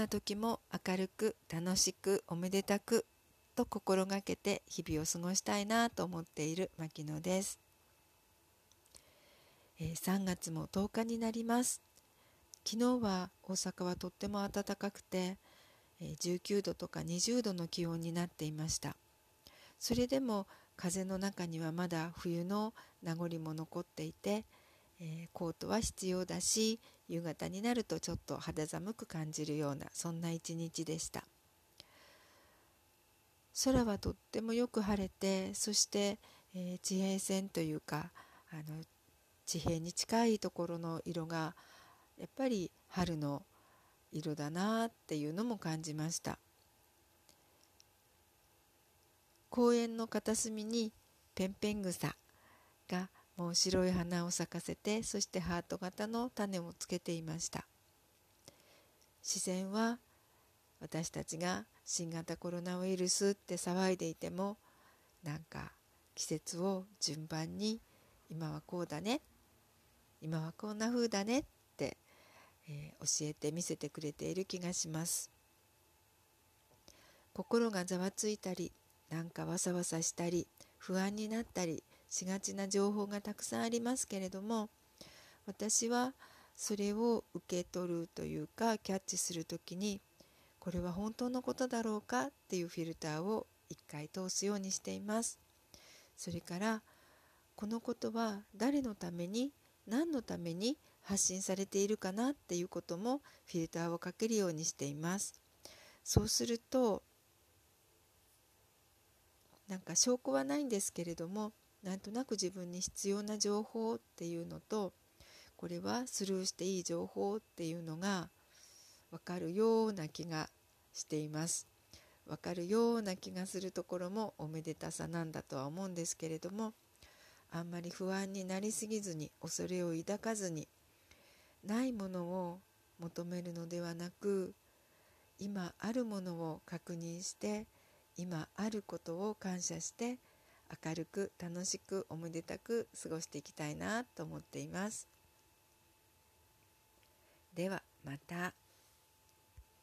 どんな時も明るく楽しくおめでたくと心がけて日々を過ごしたいなと思っている牧野です、えー、3月も10日になります。昨日は大阪はとっても暖かくて19度とか20度の気温になっていました。それでも風の中にはまだ冬の名残も残っていて、えー、コートは必要だし夕方になるとちょっと肌寒く感じるようなそんな一日でした。空はとってもよく晴れてそして、えー、地平線というかあの地平に近いところの色がやっぱり春の色だなっていうのも感じました。公園の片隅にペンペン草がもう白い花を咲かせてそしてハート型の種をつけていました。自然は私たちが新型コロナウイルスって騒いでいてもなんか季節を順番に今はこうだね今はこんな風だねってえー、教えて見せてくれている気がします。心がざわついたりなんかわさわさしたり不安になったりしがちな情報がたくさんありますけれども私はそれを受け取るというかキャッチする時にこれは本当のことだろうかっていうフィルターを一回通すようにしています。それからこのことは誰のために何のために発信されているかなっていうこともフィルターをかけるようにしています。そうするとなんか証拠はないんですけれどもなんとなく自分に必要な情報っていうのとこれはスルーしていい情報っていうのが分かるような気がしています。分かるような気がするところもおめでたさなんだとは思うんですけれどもあんまり不安になりすぎずに恐れを抱かずにないものを求めるのではなく今あるものを確認して今あることを感謝して明るく楽しくおめでたく過ごしていきたいなと思っています。ではまた。